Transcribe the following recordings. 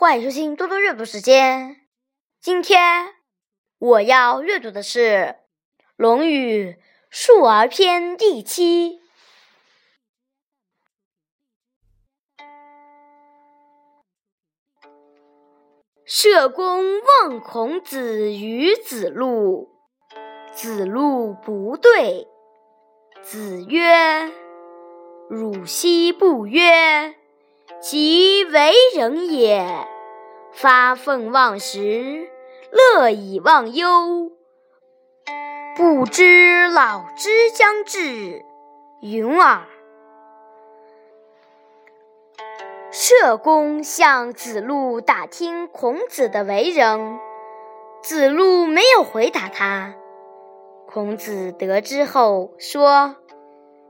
欢迎收听多多阅读时间。今天我要阅读的是《论语·述而篇》第七。社公问孔子与子路，子路不对。子曰：“汝昔不曰。”其为人也，发愤忘食，乐以忘忧，不知老之将至，云尔。社公向子路打听孔子的为人，子路没有回答他。孔子得知后说：“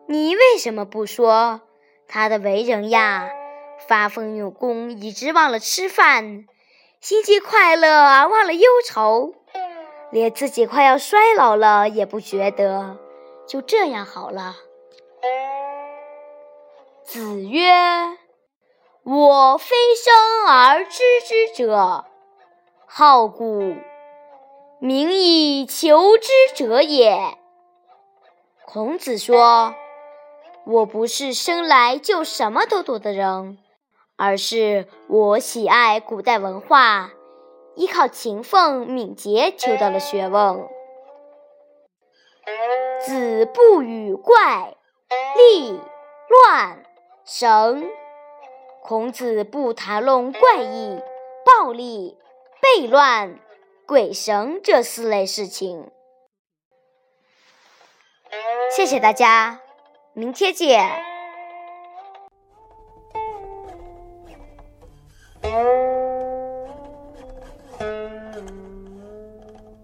你为什么不说他的为人呀？”发奋用功，以致忘了吃饭；心情快乐而忘了忧愁，连自己快要衰老了也不觉得，就这样好了。子曰：“我非生而知之者，好古，名以求之者也。”孔子说：“我不是生来就什么都懂的人。”而是我喜爱古代文化，依靠勤奋敏捷求到了学问。子不语怪力乱神，孔子不谈论怪异、暴力、悖乱、鬼神这四类事情。谢谢大家，明天见。